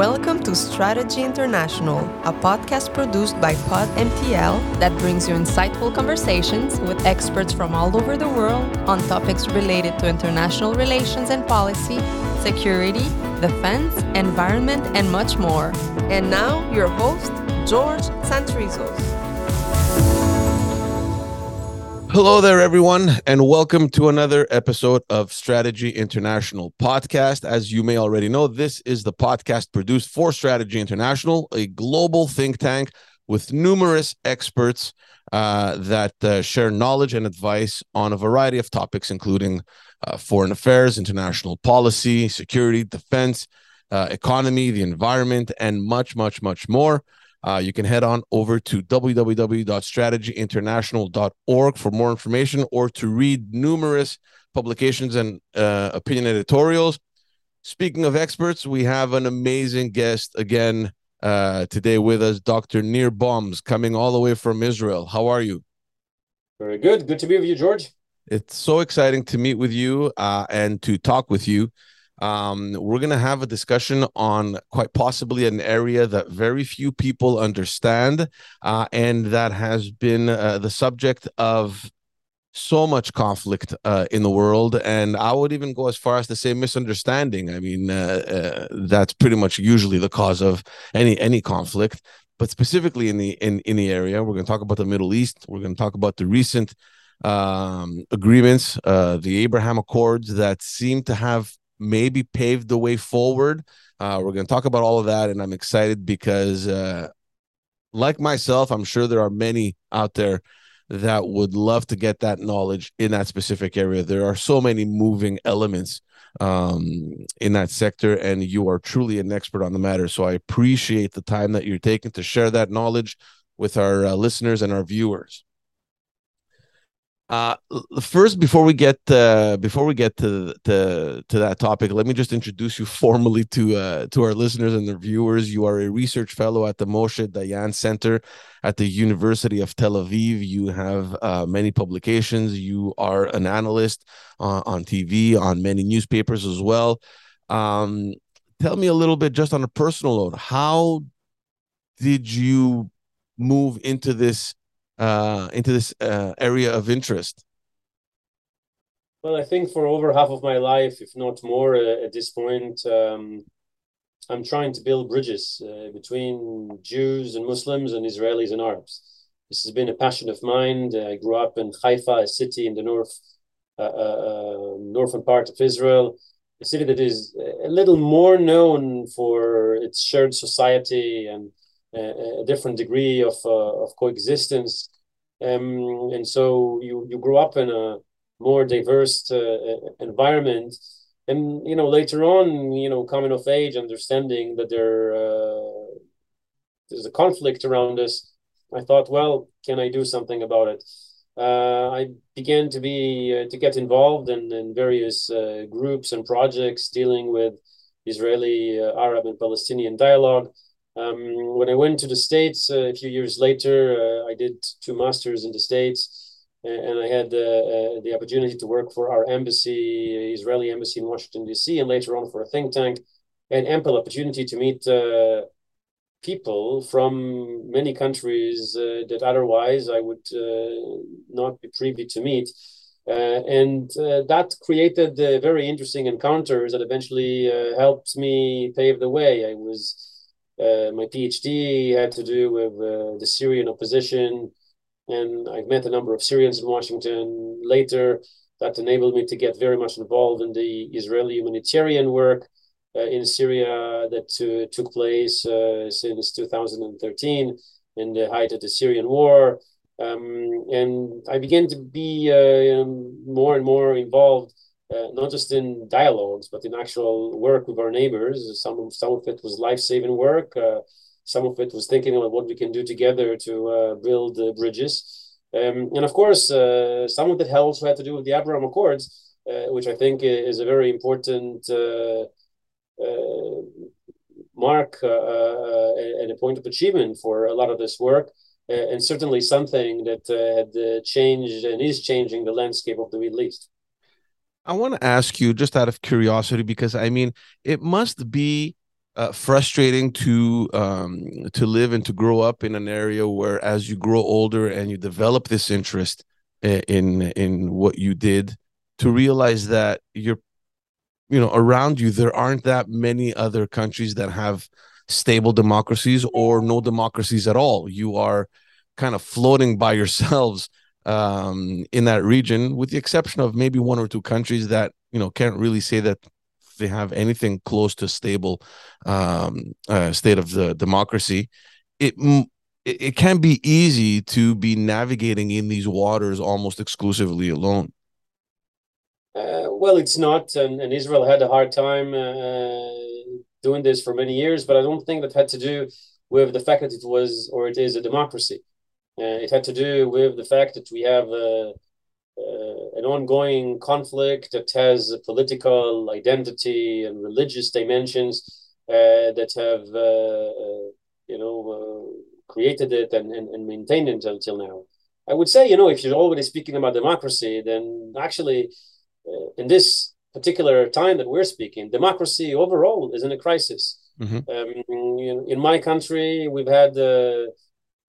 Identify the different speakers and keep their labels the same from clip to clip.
Speaker 1: Welcome to Strategy International, a podcast produced by Pod MTL that brings you insightful conversations with experts from all over the world on topics related to international relations and policy, security, defense, environment, and much more. And now, your host, George Santrizos.
Speaker 2: Hello there, everyone, and welcome to another episode of Strategy International podcast. As you may already know, this is the podcast produced for Strategy International, a global think tank with numerous experts uh, that uh, share knowledge and advice on a variety of topics, including uh, foreign affairs, international policy, security, defense, uh, economy, the environment, and much, much, much more. Uh, you can head on over to www.strategyinternational.org for more information or to read numerous publications and uh, opinion editorials. Speaking of experts, we have an amazing guest again uh, today with us, Dr. Nir Boms, coming all the way from Israel. How are you?
Speaker 3: Very good. Good to be with you, George.
Speaker 2: It's so exciting to meet with you uh, and to talk with you. Um, we're going to have a discussion on quite possibly an area that very few people understand uh, and that has been uh, the subject of so much conflict uh, in the world. And i would even go as far as to say misunderstanding. I mean uh, uh, that's pretty much usually the cause of any any conflict. But specifically in the in, in the area we're going to talk about the middle east. We're going to talk about the recent um, agreements uh, the abraham accords that seem to have maybe paved the way forward. Uh, we're going to talk about all of that, and I'm excited because, uh, like myself, I'm sure there are many out there that would love to get that knowledge in that specific area. There are so many moving elements um, in that sector, and you are truly an expert on the matter. So I appreciate the time that you're taking to share that knowledge with our uh, listeners and our viewers. Uh, first, before we get uh, before we get to, to to that topic, let me just introduce you formally to uh, to our listeners and their viewers. You are a research fellow at the Moshe Dayan Center at the University of Tel Aviv. You have uh, many publications. You are an analyst uh, on TV, on many newspapers as well. Um, tell me a little bit, just on a personal note, how did you move into this uh, into this uh, area of interest?
Speaker 3: Well, I think for over half of my life, if not more, uh, at this point, um, I'm trying to build bridges uh, between Jews and Muslims and Israelis and Arabs. This has been a passion of mine. I grew up in Haifa, a city in the north, uh, uh, northern part of Israel, a city that is a little more known for its shared society and a, different degree of uh, of coexistence. Um, and so you you grew up in a more diverse uh, environment, and you know later on, you know, coming of age, understanding that there uh, there's a conflict around us. I thought, well, can I do something about it? Uh, I began to be uh, to get involved in, in various uh, groups and projects dealing with Israeli, Arab, and Palestinian dialogue. Um, when I went to the States uh, a few years later, uh, I did two masters in the States, and I had uh, the opportunity to work for our embassy, Israeli embassy in Washington, D.C., and later on for a think tank, and ample opportunity to meet people from many countries uh, that otherwise I would uh, not be privy to meet. Uh, and that created very interesting encounters that eventually helped me pave the way. I was uh, my PhD had to do with uh, the Syrian opposition, and I've met a number of Syrians in Washington later. That enabled me to get very much involved in the Israeli humanitarian work uh, in Syria that uh, took place uh, since 2013 in the height of the Syrian war. Um, and I began to be um, more and more involved uh, not just in dialogues, but in actual work with our neighbors. Some of, some of it was life saving work. Uh, some of it was thinking about what we can do together to uh, build bridges. Um, and of course, uh, some of it also had to do with the Abraham Accords, uh, which I think is a very important uh, mark and a point of achievement for a lot of this work. and certainly something that had changed and is changing the landscape of the Middle East.
Speaker 2: I want to ask you just out of curiosity because I mean it must be uh, frustrating to um, to live and to grow up in an area where, as you grow older and you develop this interest in in what you did, to realize that you're, you know, around you there aren't that many other countries that have stable democracies or no democracies at all. You are kind of floating by yourselves um, in that region, with the exception of maybe one or two countries that you know can't really say that they have anything close to stable um, uh, state of the democracy. It it can be easy to be navigating in these waters almost exclusively alone.
Speaker 3: Uh, well, it's not, and, and, Israel had a hard time uh, doing this for many years, but I don't think that had to do with the fact that it was or it is a democracy. Uh, it had to do with the fact that we have uh, uh, an ongoing conflict that has political identity and religious dimensions that have, you know, created it and, and, and maintained it until now. I would say, you know, if you're already speaking about democracy, then actually, uh, in this particular time that we're speaking, democracy overall is in a crisis. Mm-hmm. Um, know, in my country, we've had uh,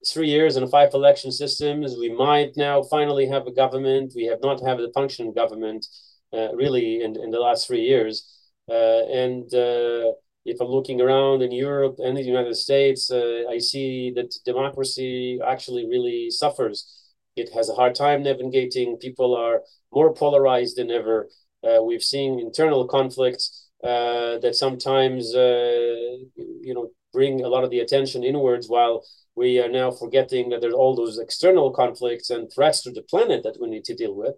Speaker 3: three years and five election systems. We might now finally have a government. We have not had a functioning government uh, really in, in the last three years. Uh, and uh, if I'm looking around in Europe and the United States, uh, I see that democracy actually really suffers. It has a hard time navigating. People are more polarized than ever. Uh, we've seen internal conflicts uh, that sometimes, you know, bring a lot of the attention inwards while we are now forgetting that there's all those external conflicts and threats to the planet that we need to deal with.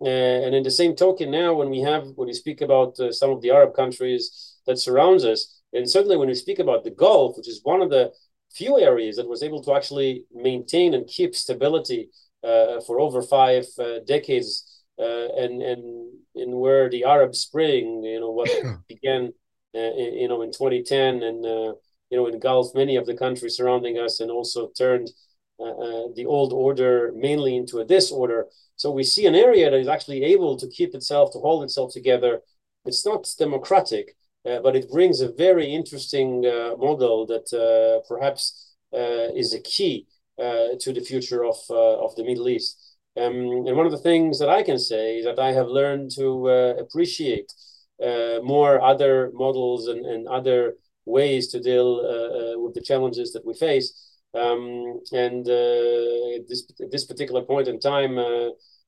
Speaker 3: Uh, and in the same token, now when we have when we speak about uh, some of the Arab countries that surrounds us, and certainly when we speak about the Gulf, which is one of the few areas that was able to actually maintain and keep stability uh, for over five uh, decades, uh, and and in where the Arab Spring, you know, what began, uh, in, you know, in 2010 and you know, engulfed many of the countries surrounding us and also turned uh, uh, the old order mainly into a disorder. So we see an area that is actually able to keep itself, to hold itself together. It's not democratic, uh, but it brings a very interesting uh, model that uh, perhaps uh, is a key to the future of, of the Middle East. Um, and one of the things that I can say is that I have learned to appreciate more other models and, and other ways to deal uh, uh, with the challenges that we face. Um, and uh, at this at this particular point in time,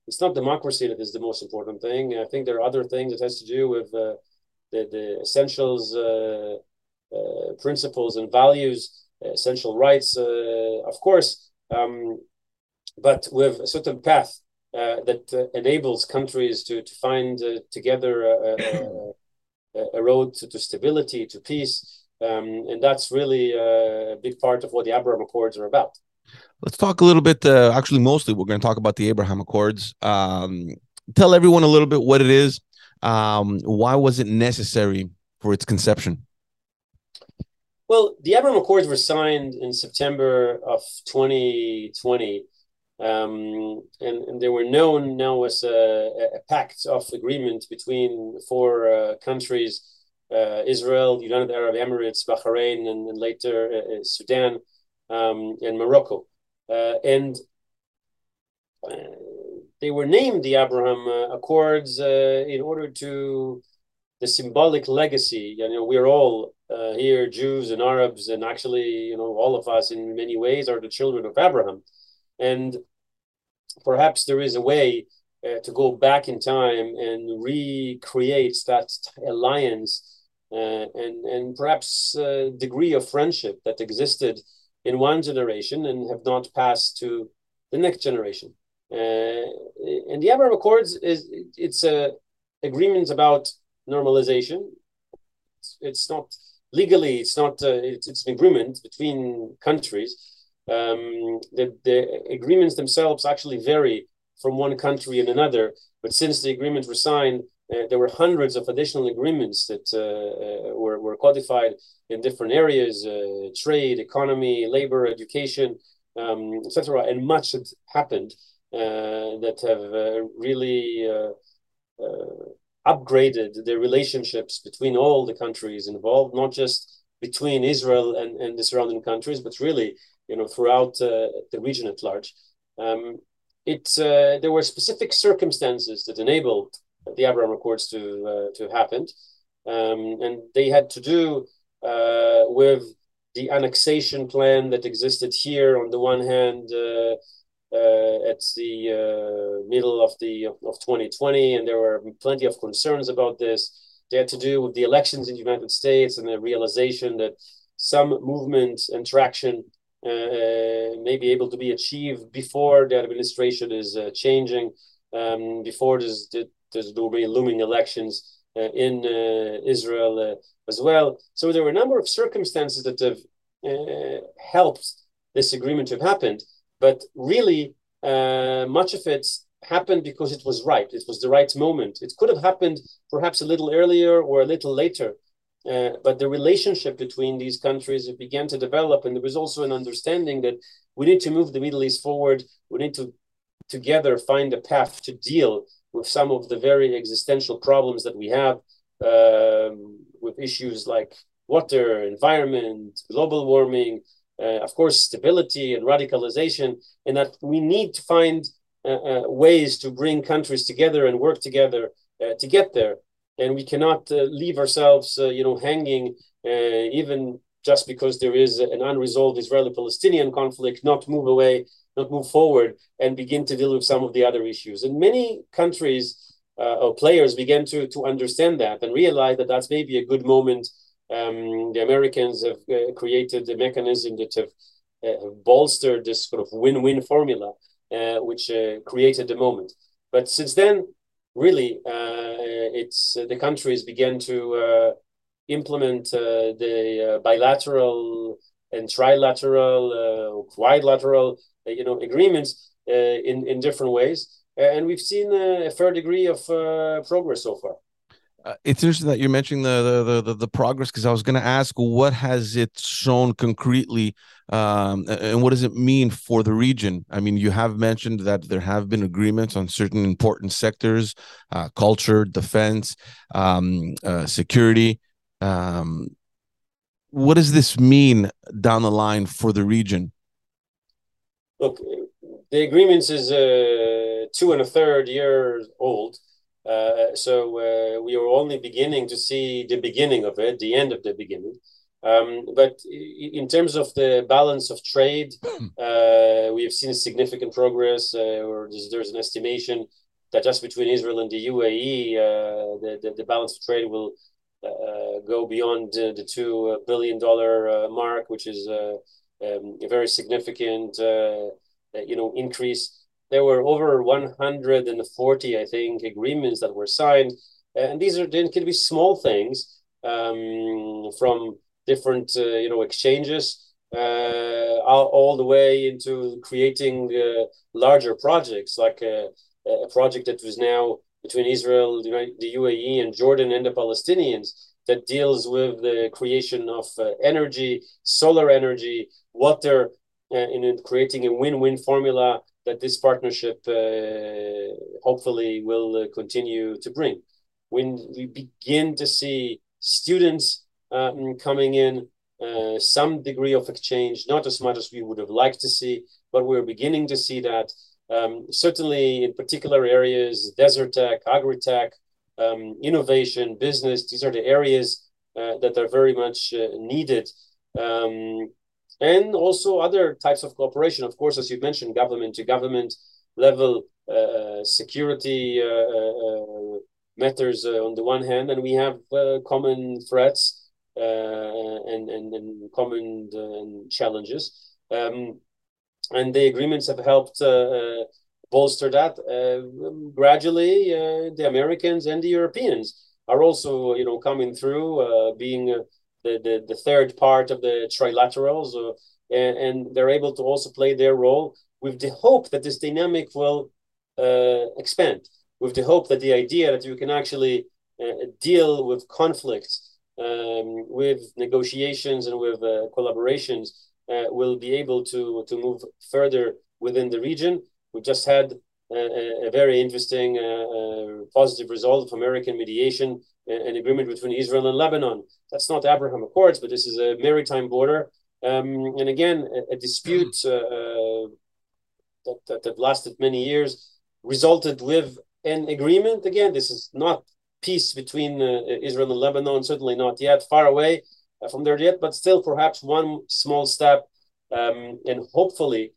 Speaker 3: it's not democracy that is the most important thing. I think there are other things that has to do with the, the essentials, principles, and values, essential rights, of course. Um, but with a certain path uh, that uh, enables countries to, to find uh, together a, a, a, road to, to, stability, to peace, um, and that's really a big part of what the Abraham Accords are about.
Speaker 2: Let's talk a little bit. Uh, actually, mostly we're going to talk about the Abraham Accords. Um, tell everyone a little bit what it is. Um, why was it necessary for its conception?
Speaker 3: Well, the Abraham Accords were signed in September of 2020, um, and, and, they were known now as a, a pact of agreement between four uh, countries uh, Israel, United Arab Emirates, Bahrain, and, and later uh, uh Sudan um, and Morocco. Uh, and uh, they were named the Abraham Accords in order to the symbolic legacy. You know, we're all here, Jews and Arabs, and actually, you know, all of us in many ways are the children of Abraham. And perhaps there is a way uh, to go back in time and recreate that alliance and and perhaps a degree of friendship that existed in one generation and have not passed to the next generation. Uh, and the Abraham Accords is it's a agreement about normalization. It's, it's not legally it's not uh, it's, it's an agreement between countries. Um, the, the agreements themselves actually vary from one country and another, but since the agreements were signed, uh, there were hundreds of additional agreements that uh, uh, were, were codified in different areas trade, economy, labor, education, um, etc. And much had happened that have really upgraded the relationships between all the countries involved, not just between Israel and, and the surrounding countries, but really, you know, throughout uh, the region at large. Um, it, uh, there were specific circumstances that enabled the Abraham Accords to, uh, to happen. Um, and they had to do uh, with the annexation plan that existed here on the one hand uh, uh, at the uh, middle of the of 2020 and there were plenty of concerns about this they had to do with the elections in the United States and the realization that some movement and traction uh, may be able to be achieved before the administration is uh, changing, um, before this, there's, there will be looming elections uh, in Israel as well. So there were a number of circumstances that have helped this agreement to have happened, but really much of it happened because it was right. It was the right moment. It could have happened perhaps a little earlier or a little later. Uh, but the relationship between these countries began to develop, and there was also an understanding that we need to move the Middle East forward. We need to together find a path to deal with some of the very existential problems that we have um, with issues like water, environment, global warming, uh, of course, stability and radicalization, and that we need to find uh, uh, ways to bring countries together and work together uh, to get there. And we cannot leave ourselves, you know, hanging even just because there is an unresolved Israeli-Palestinian conflict, not move away, not move forward, and begin to deal with some of the other issues. And many countries uh, or players began to to understand that and realize that that's maybe a good moment. Um, the Americans have uh, created a mechanism that have, uh, bolstered this sort of win-win formula uh, which uh, created the moment. But since then, really, uh, it's the countries began to implement the bilateral and trilateral, uh, quadrilateral, you know, agreements in in different ways, and we've seen a fair degree of progress so far.
Speaker 2: Uh, it's interesting that you're mentioning the the the, the progress because I was going to ask what has it shown concretely, um, and what does it mean for the region? I mean, you have mentioned that there have been agreements on certain important sectors, uh, culture, defense, um, uh, security. Um, what does this mean down the line for the region?
Speaker 3: Look, the agreements is uh, two and a third years old. Uh, so uh, we are only beginning to see the beginning of it, the end of the beginning. Um, but in terms of the balance of trade, uh, we have seen significant progress. Uh, or there's, there's, an estimation that just between Israel and the UAE, uh, the, the, the balance of trade will go beyond the two billion dollar mark, which is um, a very significant, uh, you know, increase. There were over 140, I think, agreements that were signed, and these are then can be small things um, from different uh, you know exchanges uh, all, the way into creating uh, larger projects like a, a, project that was now between Israel, the UAE, and Jordan and the Palestinians that deals with the creation of uh, energy, solar energy, water, uh, in creating a win-win formula that this partnership uh, hopefully will uh, continue to bring. When we begin to see students um, coming in, some degree of exchange, not as much as we would have liked to see, but we're beginning to see that. Um, certainly, in particular areas, desert tech, agri tech, um, innovation, business, these are the areas uh, that are very much uh, needed. Um, and also other types of cooperation. Of course, as you mentioned, government to government level uh, security uh, uh matters uh, on the one hand, and we have uh, common threats and, and, and common challenges. Um, and the agreements have helped bolster that. gradually, the Americans and the Europeans are also, you know, coming through, being the, the, the third part of the trilaterals, uh, and, and, they're able to also play their role with the hope that this dynamic will uh, expand, with the hope that the idea that you can actually uh, deal with conflicts, um, with negotiations and with uh, collaborations uh, will be able to, to move further within the region. We just had a, a very interesting, uh, positive result of American mediation, an agreement between Israel and Lebanon. That's not Abraham Accords, but this is a maritime border. Um, and again, a, a dispute uh, that, that, that lasted many years resulted with an agreement. Again, this is not peace between uh, Israel and Lebanon, certainly not yet, far away uh, from there yet, but still perhaps one small step. Um, and hopefully,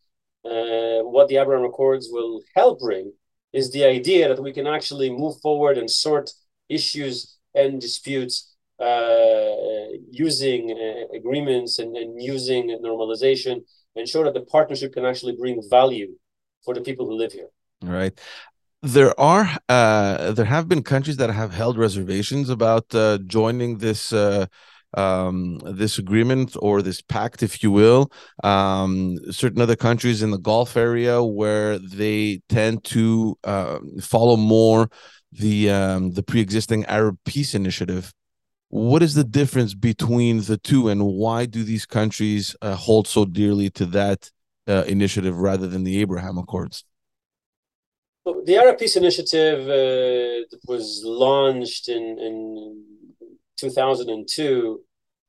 Speaker 3: uh, what the Abraham Accords will help bring is the idea that we can actually move forward and sort issues and disputes uh, using uh, agreements and, and using normalization and show that the partnership can actually bring value for the people who live here.
Speaker 2: Right there are uh, there have been countries that have held reservations about uh, joining this uh, um, this agreement or this pact, if you will. Um, certain other countries in the Gulf area where they tend to uh, follow more the um, the pre-existing Arab peace initiative. What is the difference between the two, and why do these countries uh, hold so dearly to that uh, initiative rather than the Abraham Accords?
Speaker 3: the Arab Peace Initiative uh, was launched in, in 2002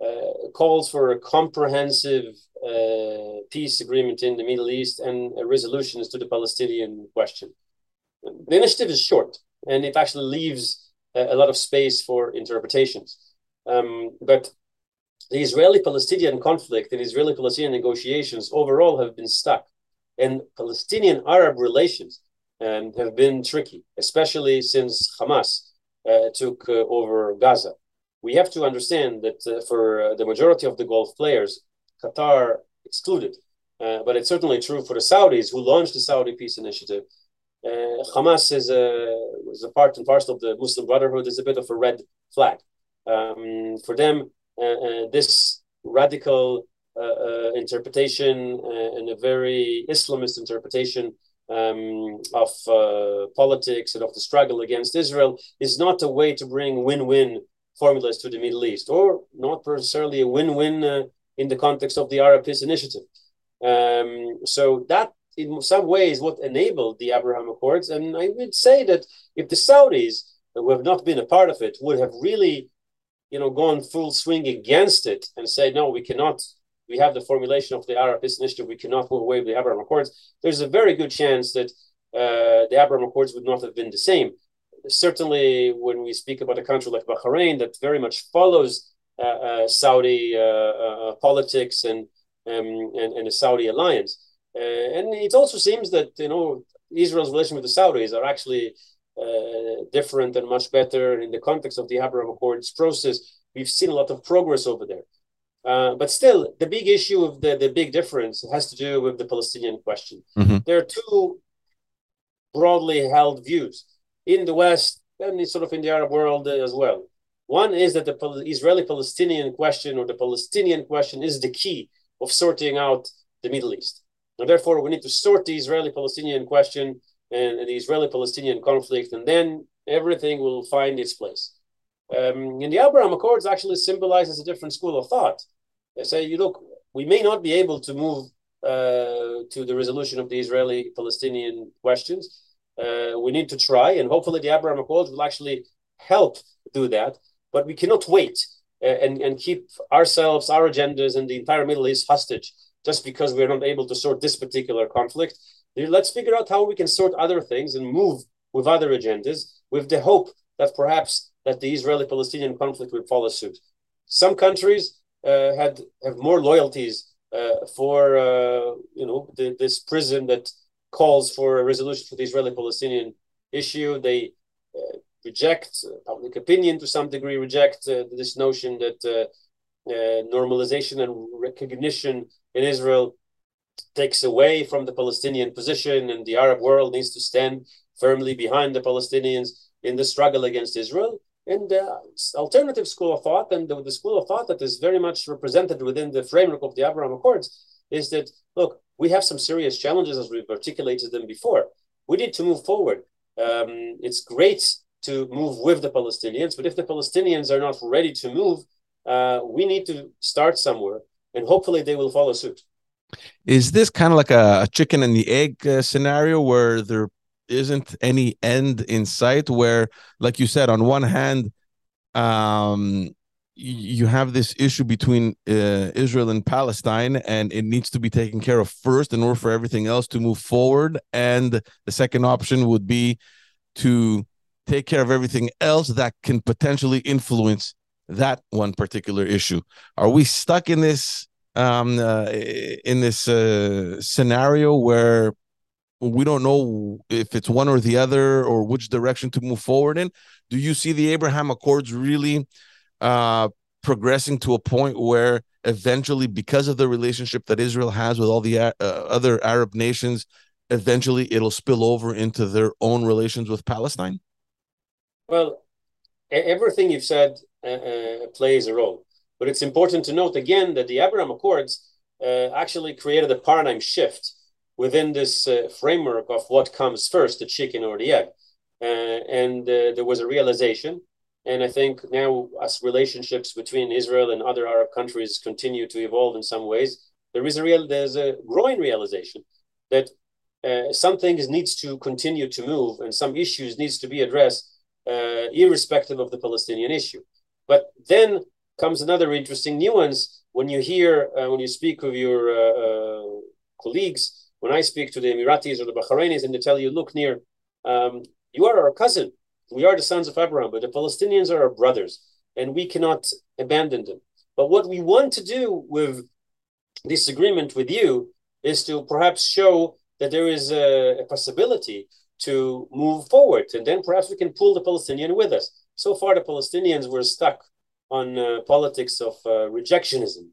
Speaker 3: uh, calls for a comprehensive uh, peace agreement in the Middle East and a resolution to the Palestinian question. The initiative is short and it actually leaves a, a lot of space for interpretations. Um, but the Israeli Palestinian conflict and Israeli Palestinian negotiations overall have been stuck. And Palestinian Arab relations and have been tricky, especially since Hamas uh, took uh, over Gaza. We have to understand that uh, for the majority of the Gulf players, Qatar excluded, but it's certainly true for the Saudis who launched the Saudi Peace Initiative. Hamas is a, is a part and parcel of the Muslim Brotherhood, is a bit of a red flag. Um, for them, this radical uh, interpretation uh, and a very Islamist interpretation um, of uh, politics and of the struggle against Israel is not a way to bring win-win formulas to the Middle East, or not necessarily a win-win uh, in the context of the Arab Peace Initiative. Um, so that, in some ways, what enabled the Abraham Accords. And I would say that if the Saudis, who have not been a part of it, would have really, you know, gone full swing against it and say, no, we cannot we have the formulation of the Arab Peace Initiative, we cannot move away with the Abraham Accords, there's a very good chance that uh, the Abraham Accords would not have been the same. Certainly, when we speak about a country like Bahrain that very much follows uh, uh, Saudi uh, uh, politics and, um, and, and the Saudi alliance, uh, and it also seems that you know Israel's relation with the Saudis are actually different and much better in the context of the Abraham Accords process. We've seen a lot of progress over there. Uh, but still, the big issue of the, the big difference has to do with the Palestinian question. Mm-hmm. There are two broadly held views in the West and sort of in the Arab world as well. One is that the Israeli Palestinian question or the Palestinian question is the key of sorting out the Middle East. And therefore, we need to sort the Israeli Palestinian question and, the Israeli Palestinian conflict, and then everything will find its place. Um, and the Abraham Accords actually symbolizes a different school of thought. They say, you look, we may not be able to move uh, to the resolution of the Israeli-Palestinian questions. Uh, we need to try, and hopefully the Abraham Accords will actually help do that. But we cannot wait uh, and, and keep ourselves, our agendas, and the entire Middle East hostage just because we're not able to sort this particular conflict. Let's figure out how we can sort other things and move with other agendas with the hope that perhaps that the Israeli-Palestinian conflict will follow suit. Some countries uh, had have more loyalties uh, for uh, you know the, this prison that calls for a resolution for the Israeli-Palestinian issue. They uh, reject uh, public opinion to some degree, reject uh, this notion that normalization and recognition in Israel takes away from the Palestinian position, and the Arab world needs to stand firmly behind the Palestinians in the struggle against Israel. And the alternative school of thought, and the, the, school of thought that is very much represented within the framework of the Abraham Accords, is that look, we have some serious challenges as we've articulated them before. We need to move forward. Um, it's great to move with the Palestinians, but if the Palestinians are not ready to move, uh, we need to start somewhere, and hopefully they will follow suit.
Speaker 2: Is this kind of like a, chicken and the egg uh, scenario where they're isn't any end in sight. Where, like you said, on one hand, um, you have this issue between uh, Israel and Palestine, and it needs to be taken care of first in order for everything else to move forward. And the second option would be to take care of everything else that can potentially influence that one particular issue. Are we stuck in this um, uh, in this uh, scenario where we don't know if it's one or the other or which direction to move forward in? Do you see the Abraham Accords really uh, progressing to a point where eventually, because of the relationship that Israel has with all the uh, other Arab nations, eventually it'll spill over into their own relations with Palestine?
Speaker 3: Well, everything you've said uh, uh, plays a role. But it's important to note again that the Abraham Accords uh, actually created a paradigm shift within this uh, framework of what comes first, the chicken or the egg. Uh, and uh, there was a realization. And I think now, as relationships between Israel and other Arab countries continue to evolve in some ways, there is a real there's a growing realization that some things needs to continue to move and some issues needs to be addressed uh, irrespective of the Palestinian issue. But then comes another interesting nuance when you hear, uh, when you speak with your uh, uh, colleagues, when I speak to the Emiratis or the Bahrainis, and they tell you, look, Nir, um, you are our cousin. We are the sons of Abraham, but the Palestinians are our brothers, and we cannot abandon them. But what we want to do with this agreement with you is to perhaps show that there is a, a possibility to move forward. And then perhaps we can pull the Palestinian with us. So far, the Palestinians were stuck on uh, politics of uh, rejectionism.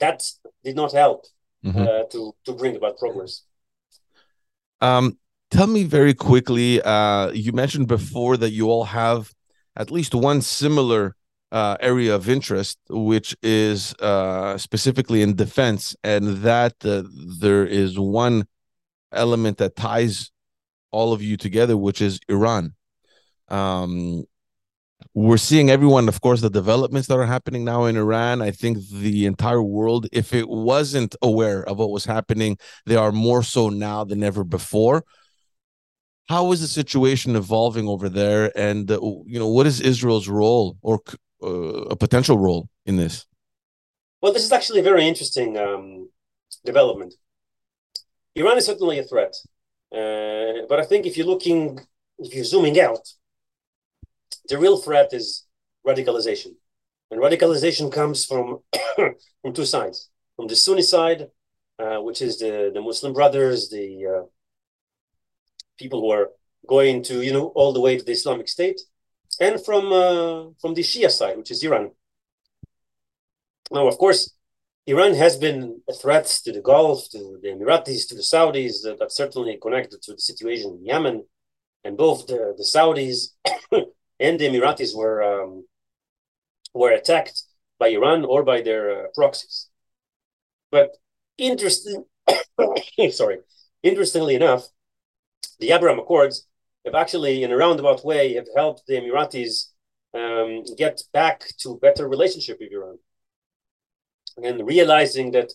Speaker 3: That did not help mm-hmm. uh, to, to bring about progress.
Speaker 2: Um, tell me very quickly uh, you mentioned before that you all have at least one similar uh, area of interest, which is uh, specifically in defense, and that uh, there is one element that ties all of you together, which is Iran. Um, we're seeing everyone, of course, the developments that are happening now in Iran. I think the entire world, if it wasn't aware of what was happening, they are more so now than ever before. How is the situation evolving over there, and uh, you know what is Israel's role or uh, a potential role in this?
Speaker 3: Well, this is actually a very interesting um, development. Iran is certainly a threat. Uh, but I think if you're looking, if you're zooming out, the real threat is radicalization. And radicalization comes from, from two sides. From the Sunni side, uh, which is the, the Muslim brothers, the uh, people who are going to, you know, all the way to the Islamic State, and from uh, from the Shia side, which is Iran. Now, of course, Iran has been a threat to the Gulf, to the Emiratis, to the Saudis. Uh, that's certainly connected to the situation in Yemen. And both the, the Saudis and the Emiratis were um, were attacked by Iran or by their uh, proxies. But interesting, sorry, interestingly enough, the Abraham Accords have actually, in a roundabout way, have helped the Emiratis um, get back to better relationship with Iran and realizing that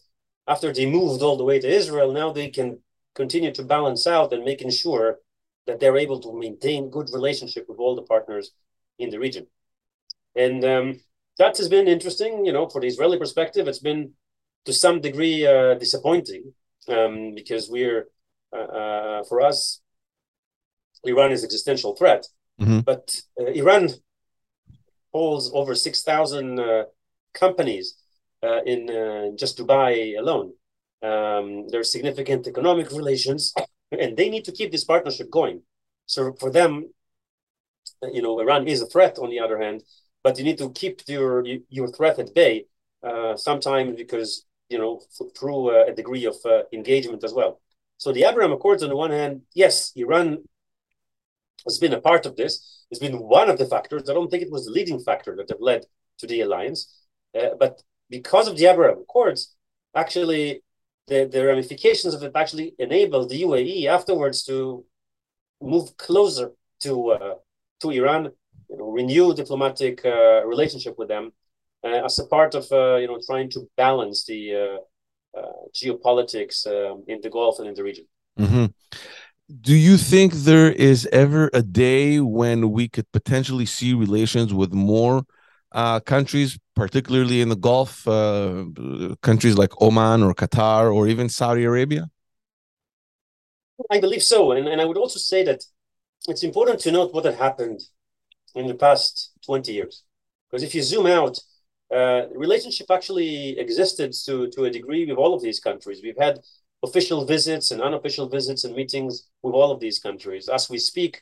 Speaker 3: after they moved all the way to Israel, now they can continue to balance out and making sure that they're able to maintain good relationship with all the partners in the region. And um, that has been interesting, you know, for the Israeli perspective, it's been to some degree uh, disappointing um, because we're, uh, uh, for us, Iran is an existential threat. Mm-hmm. But uh, Iran holds over 6,000 uh, companies uh, in uh, just Dubai alone. Um, are significant economic relations, and they need to keep this partnership going. So for them, uh, you know, Iran is a threat. On the other hand, but you need to keep your your threat at bay uh, sometimes because you know through a degree of uh, engagement as well. So the Abraham Accords, on the one hand, yes, Iran has been a part of this. It's been one of the factors. I don't think it was the leading factor that have led to the alliance, uh, but because of the Abraham Accords, actually the, the ramifications of it actually enabled the UAE afterwards to move closer to uh, to Iran, you know, renew diplomatic uh, relationship with them uh, as a part of uh, you know trying to balance the uh, geopolitics um, in the Gulf and in the region.
Speaker 2: Mm-hmm. do you think there is ever a day when we could potentially see relations with more uh, countries, particularly in the Gulf, uh, countries like Oman or Qatar or even Saudi Arabia?
Speaker 3: I believe so. And, and I would also say that it's important to note what had happened in the past 20 years. Because if you zoom out, uh, relationship actually existed to, to a degree with all of these countries. We've had official visits and unofficial visits and meetings with all of these countries. As we speak,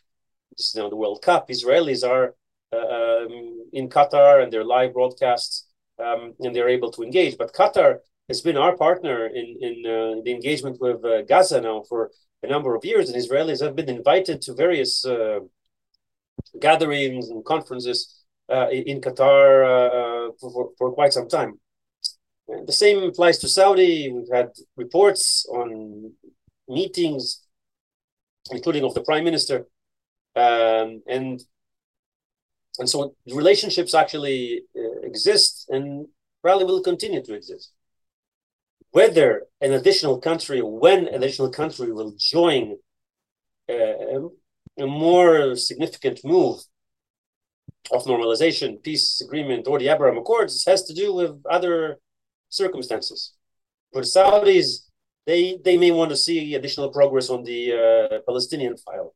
Speaker 3: this is now the World Cup. Israelis are uh, um, in Qatar and their live broadcasts, um, and they're able to engage. But Qatar has been our partner in in uh, the engagement with uh, Gaza now for a number of years, and Israelis have been invited to various uh, gatherings and conferences uh, in Qatar uh, for, for quite some time. And the same applies to Saudi. We've had reports on meetings, including of the prime minister, um, and and so relationships actually uh, exist and probably will continue to exist. Whether an additional country, when an additional country will join uh, a more significant move of normalization, peace agreement, or the Abraham Accords, has to do with other circumstances. For the Saudis, they they may want to see additional progress on the uh, Palestinian file.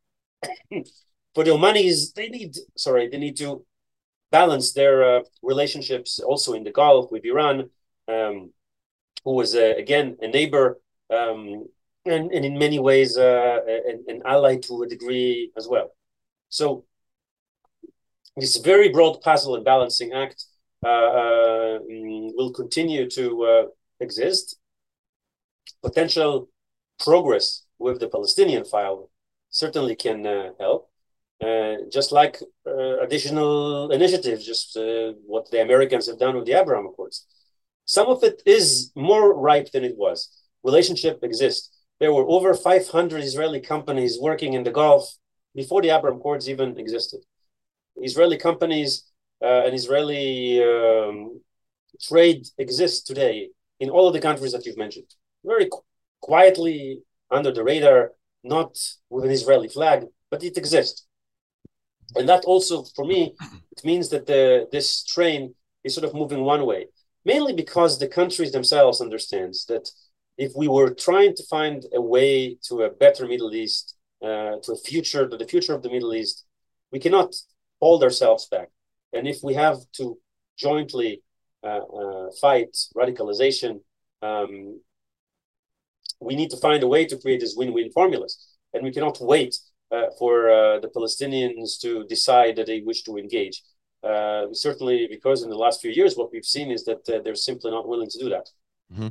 Speaker 3: For the Omanis, they need sorry, they need to balance their uh, relationships also in the Gulf with Iran, um, who was uh, again a neighbor um, and, and in many ways uh, an, an ally to a degree as well. So this very broad puzzle and balancing act uh, uh, will continue to uh, exist. Potential progress with the Palestinian file certainly can help. Uh, just like uh, additional initiatives, just uh, what the Americans have done with the Abraham Accords. Some of it is more ripe than it was. Relationship exists. There were over 500 Israeli companies working in the Gulf before the Abraham Accords even existed. Israeli companies uh, and Israeli um, trade exists today in all of the countries that you've mentioned. Very qu- quietly under the radar, not with an Israeli flag, but it exists. And that also, for me, it means that the this train is sort of moving one way, mainly because the countries themselves understands that if we were trying to find a way to a better Middle East, uh, to a future, to the future of the Middle East, we cannot hold ourselves back. And if we have to jointly uh, uh, fight radicalization, um, we need to find a way to create these win-win formulas. And we cannot wait uh, for uh, the Palestinians to decide that they wish to engage. Uh, certainly, because in the last few years, what we've seen is that they're simply not willing to do that.
Speaker 2: Mm-hmm.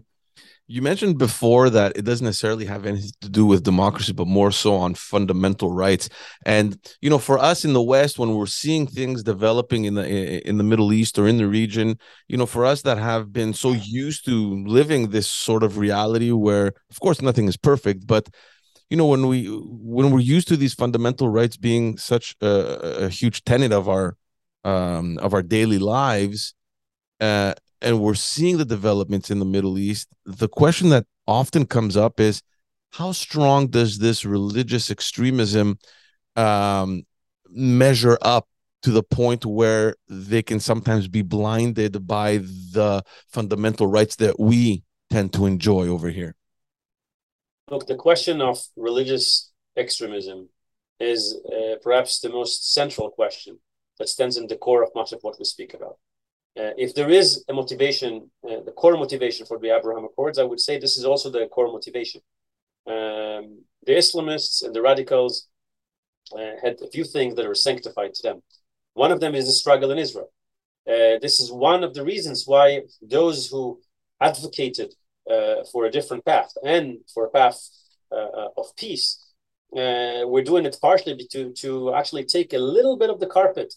Speaker 2: You mentioned before that it doesn't necessarily have anything to do with democracy, but more so on fundamental rights. And you know, for us in the West, when we're seeing things developing in the in the Middle East or in the region, you know, for us that have been so used to living this sort of reality, where of course nothing is perfect, but you know, when we when we're used to these fundamental rights being such a, a huge tenet of our um, of our daily lives, uh, and we're seeing the developments in the Middle East, the question that often comes up is how strong does this religious extremism um, measure up to the point where they can sometimes be blinded by the fundamental rights that we tend to enjoy over here?
Speaker 3: Look, the question of religious extremism is uh, perhaps the most central question that stands in the core of much of what we speak about. Uh, if there is a motivation, uh, the core motivation for the Abraham Accords, I would say this is also the core motivation. Um, the Islamists and the radicals uh, had a few things that are sanctified to them. One of them is the struggle in Israel. Uh, this is one of the reasons why those who advocated uh, for a different path and for a path uh, of peace, we're doing it partially to, to actually take a little bit of the carpet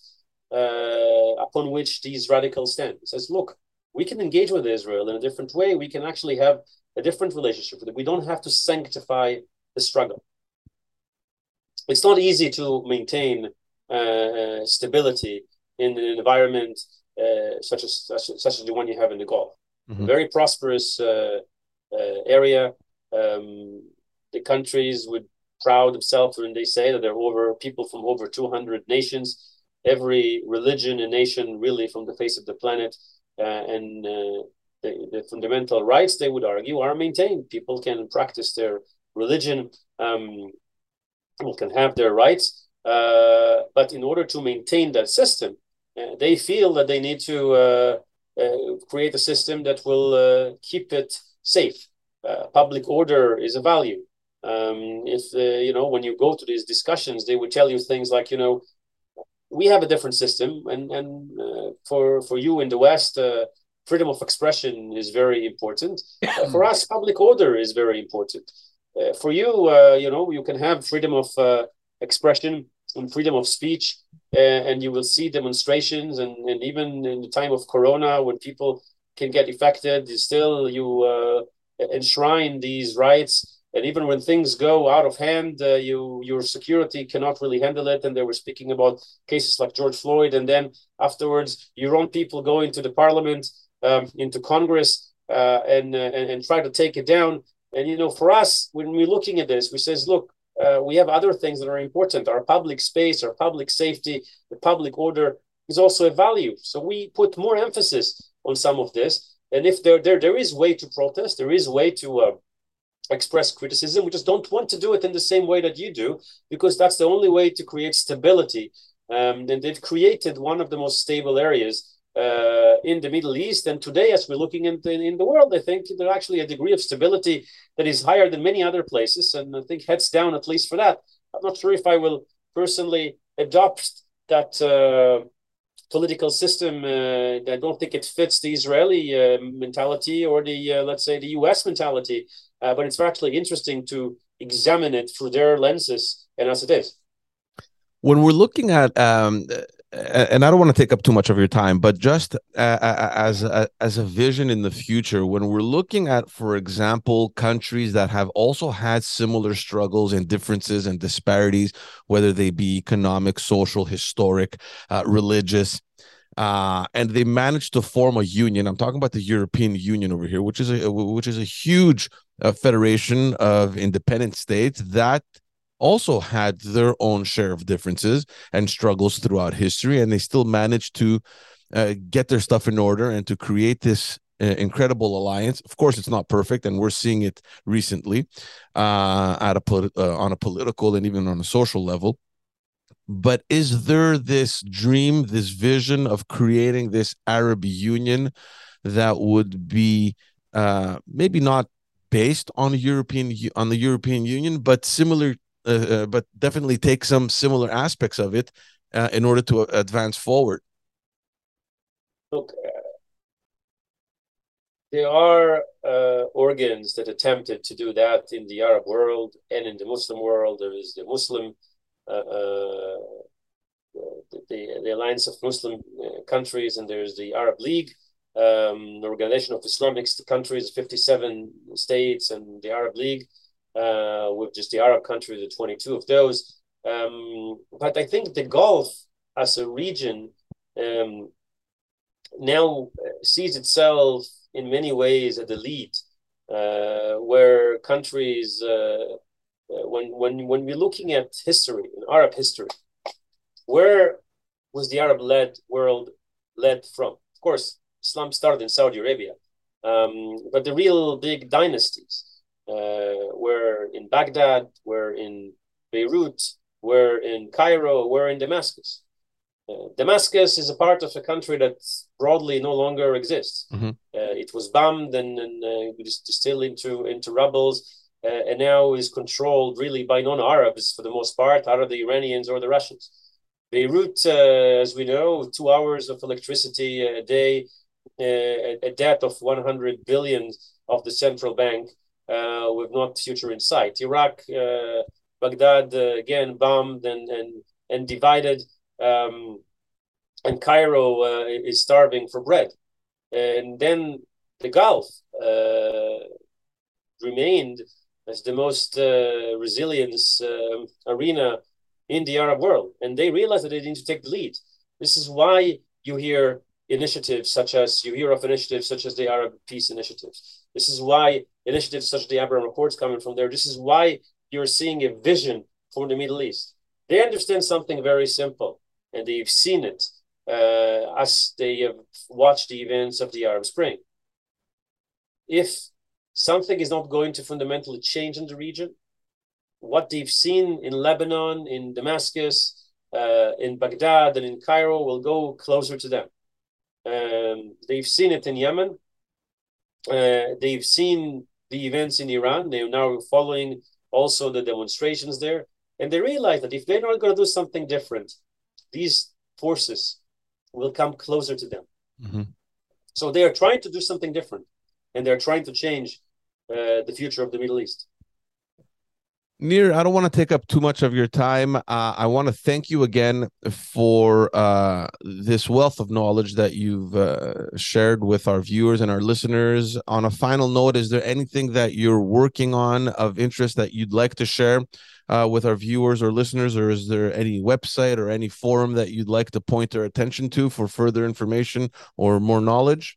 Speaker 3: uh, upon which these radicals stand. It says, look, we can engage with Israel in a different way. We can actually have a different relationship with it. We don't have to sanctify the struggle. It's not easy to maintain uh, stability in an environment uh, such as such, such, as the one you have in the Gulf. Mm-hmm. very prosperous uh, uh, area. Um, the countries would proud themselves when they say that they're over people from over 200 nations, every religion and nation really from the face of the planet, uh, and uh, the, the, fundamental rights they would argue are maintained. People can practice their religion, um, people can have their rights, uh, but in order to maintain that system, uh, they feel that they need to uh, uh, create a system that will keep it safe. public order is a value. Um, if you know when you go to these discussions, they would tell you things like, you know, we have a different system, and and for for you in the West freedom of expression is very important. Uh, for us, public order is very important. Uh, for you, uh, you know, you can have freedom of expression and freedom of speech, and you will see demonstrations, and, and even in the time of Corona, when people can get affected, still you enshrine these rights and even when things go out of hand, uh, you your security cannot really handle it. And they were speaking about cases like George Floyd, and then afterwards, your own people go into the parliament, um, into Congress, uh, and, uh, and and try to take it down. And you know, for us, when we're looking at this, we says, look, uh, we have other things that are important. Our public space, our public safety, the public order is also a value. So we put more emphasis on some of this. And if there there there is way to protest, there is way to uh, express criticism. We just don't want to do it in the same way that you do, because that's the only way to create stability. Um, and they've created one of the most stable areas uh, in the Middle East. And today, as we're looking in the, in the world, I think there's actually a degree of stability that is higher than many other places. And I think heads down, at least for that. I'm not sure if I will personally adopt that uh, political system. Uh, I don't think it fits the Israeli uh, mentality or the, uh, let's say, the US mentality. Uh, but it's actually interesting to examine it through their lenses and as it is.
Speaker 2: When we're looking at um, and I don't want to take up too much of your time, but just as a, as a vision in the future, when we're looking at, for example, countries that have also had similar struggles and differences and disparities, whether they be economic, social, historic, uh, religious, uh, and they managed to form a union. I'm talking about the European Union over here, which is a which is a huge uh, federation of independent states that also had their own share of differences and struggles throughout history, and they still managed to uh, get their stuff in order and to create this uh, incredible alliance. Of course, it's not perfect, and we're seeing it recently uh, at a uh, on a political and even on a social level. But is there this dream, this vision of creating this Arab Union that would be uh, maybe not based on European on the European Union, but similar uh, uh, but definitely take some similar aspects of it uh, in order to advance forward.
Speaker 3: Look, there are uh, organs that attempted to do that in the Arab world and in the Muslim world. There is the Muslim, uh, uh, the, the, Alliance of Muslim Countries, and there's the Arab League, um, the Organization of Islamic Countries, 57 states, and the Arab League uh, with just the Arab countries, the 22 of those. Um, but I think the Gulf as a region um, now sees itself in many ways at the lead, uh, where countries, uh, uh, when, when, when we're looking at history, in Arab history, where was the Arab led world led from? Of course, Islam started in Saudi Arabia, um, but the real big dynasties uh, we're in Baghdad, we're in Beirut, we're in Cairo, we're in Damascus. Uh, Damascus is a part of a country that broadly no longer exists. Mm-hmm. Uh, it was bombed and, and uh, distilled into into rubbles, uh, and now is controlled really by non-Arabs for the most part, either the Iranians or the Russians. Beirut, uh, as we know, two hours of electricity a day, uh, a debt of 100 billion of the central bank, uh, with not future in sight. Iraq, uh, Baghdad uh, again bombed and and and divided, um, and Cairo is starving for bread, and then the Gulf remained as the most resilience arena in the Arab world, and they realized that they need to take the lead. This is why you hear initiatives such as you hear of initiatives such as the Arab Peace Initiative. This is why initiatives such as the Abraham Accords coming from there. This is why you're seeing a vision for the Middle East. They understand something very simple, and they've seen it uh, as they have watched the events of the Arab Spring. If something is not going to fundamentally change in the region, what they've seen in Lebanon, in Damascus, uh, in Baghdad, and in Cairo will go closer to them. Um, they've seen it in Yemen. Uh, they've seen the events in Iran. They're now following also the demonstrations there. And they realize that if they're not going to do something different, these forces will come closer to them. Mm-hmm. So they are trying to do something different and they're trying to change uh, the future of the Middle East.
Speaker 2: Nir, I don't want to take up too much of your time. Uh, I want to thank you again for uh, this wealth of knowledge that you've uh, shared with our viewers and our listeners. On a final note, is there anything that you're working on of interest that you'd like to share uh, with our viewers or listeners, or is there any website or any forum that you'd like to point their attention to for further information or more knowledge?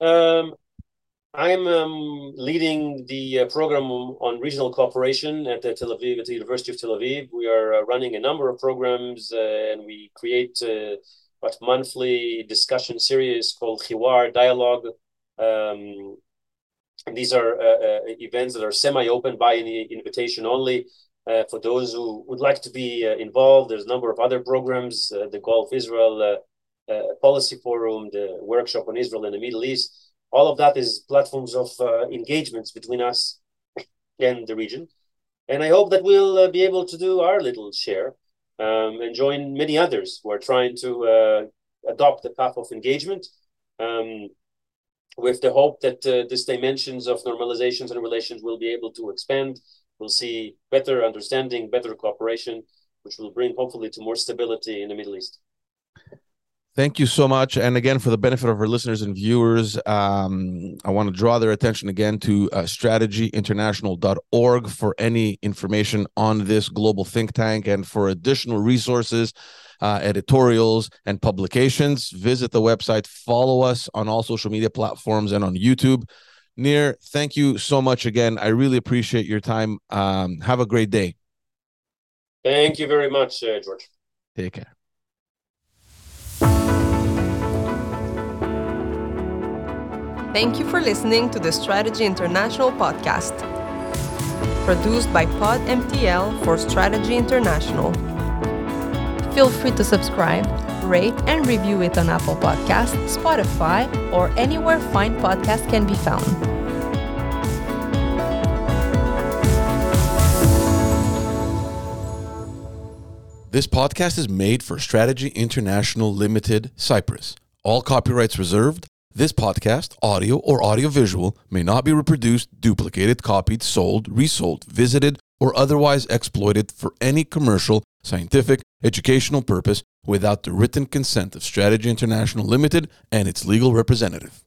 Speaker 3: Um, I'm um, leading the uh, program on regional cooperation at the Tel Aviv, at the University of Tel Aviv. We are uh, running a number of programs, uh, and we create uh, what monthly discussion series called Hiwar Dialogue. Um, these are uh, uh, events that are semi-open by invitation only. for those who would like to be involved, there's a number of other programs: the Gulf Israel Policy Forum, the workshop on Israel and the Middle East all of that is platforms of uh, engagements between us and the region. And I hope that we'll uh, be able to do our little share um, and join many others who are trying to uh, adopt the path of engagement um, with the hope that uh, these dimensions of normalizations and relations will be able to expand. We'll see better understanding, better cooperation, which will bring hopefully to more stability in the Middle East.
Speaker 2: Thank you so much. And again, for the benefit of our listeners and viewers, um, I want to draw their attention again to uh, strategyinternational.org for any information on this global think tank and for additional resources, uh, editorials, and publications. Visit the website, follow us on all social media platforms and on YouTube. Nir, thank you so much again. I really appreciate your time. Um, have a great day.
Speaker 3: Thank you very much, uh, George.
Speaker 2: Take care.
Speaker 1: Thank you for listening to the Strategy International podcast, produced by PodMTL for Strategy International. Feel free to subscribe, rate, and review it on Apple Podcasts, Spotify, or anywhere fine podcasts can be found.
Speaker 2: This podcast is made for Strategy International Limited, Cyprus. All copyrights reserved this podcast, audio or audiovisual, may not be reproduced, duplicated, copied, sold, resold, visited, or otherwise exploited for any commercial, scientific, educational purpose without the written consent of Strategy International Limited and its legal representative.